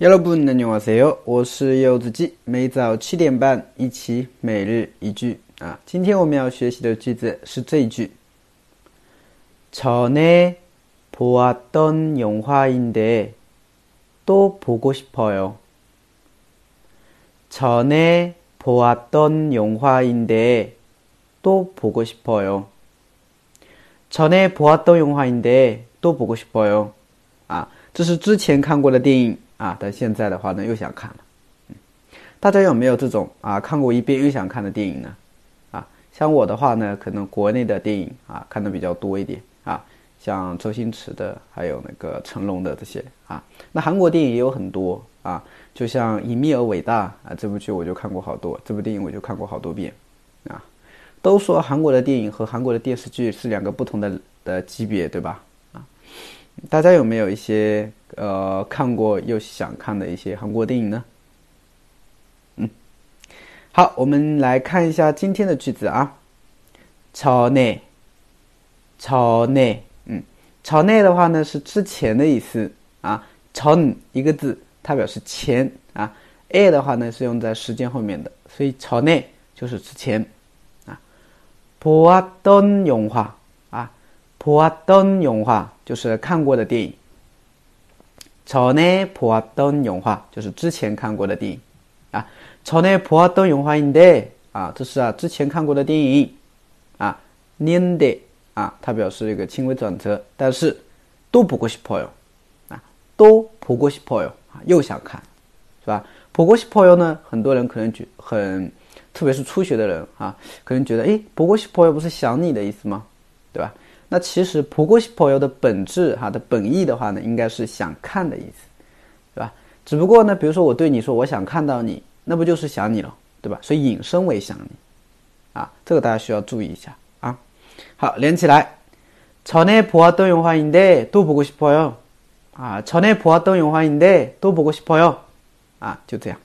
여러분 안녕하세요. 我是柚子鸡每早七点半一起每日一句啊今天我们要学习的句子是这一句 전에 보았던 영화인데 또 보고 싶어요. 전에 보았던 영화인데 또 보고 싶어요. 전에 보았던 영화인데 또 보고 싶어요. 啊，这是之前看过的电影 啊，但现在的话呢，又想看了。嗯，大家有没有这种啊，看过一遍又想看的电影呢？啊，像我的话呢，可能国内的电影啊看的比较多一点啊，像周星驰的，还有那个成龙的这些啊。那韩国电影也有很多啊，就像《隐秘而伟大》啊，这部剧我就看过好多，这部电影我就看过好多遍啊。都说韩国的电影和韩国的电视剧是两个不同的的级别，对吧？啊，大家有没有一些？呃，看过又想看的一些韩国电影呢？嗯，好，我们来看一下今天的句子啊。朝内，朝内，嗯，朝内的话呢是之前的意思啊。朝一个字，它表示前啊。a 的话呢是用在时间后面的，所以朝内就是之前啊。보았던영화啊，보았던영화就是看过的电影。 전에보았던영화就是之前看过的电影啊。전에보았던영화인데啊，这是啊之前看过的电影啊。年대啊，它表示一个轻微转折，但是都보고싶어 요， 啊，都보고싶어 요， 啊，又想看，是吧？보고싶어요呢，很多人可能觉很，特别是初学的人啊，可能觉得，哎，보고싶어요不是想你的意思吗？对吧？ 那其实“보고싶어요”的本质哈的本意的话呢，应该是想看的意思，对吧？只不过呢，比如说我对你说我想看到你，那不就是想你了，对吧？所以引申为想你，啊，这个大家需要注意一下啊。好，连起来，전에보았던영화인데또보고싶어 요， 啊，전에보았던영화인데또보고싶어 요， 啊，就这样，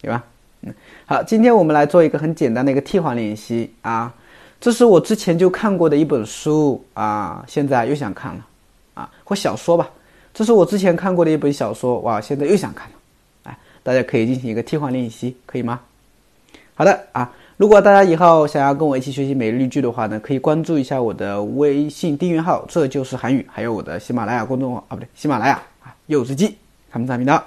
对吧？嗯，好，今天我们来做一个很简单的一个替换练习啊。 这是我之前就看过的一本书啊，现在又想看了，啊，或小说吧。这是我之前看过的一本小说，哇，现在又想看了，哎，大家可以进行一个替换练习，可以吗？好的啊，如果大家以后想要跟我一起学习每日句的话呢，可以关注一下我的微信订阅号，这就是韩语，还有我的喜马拉雅公众号啊，不对，喜马拉雅啊，柚子鸡，看不看频道。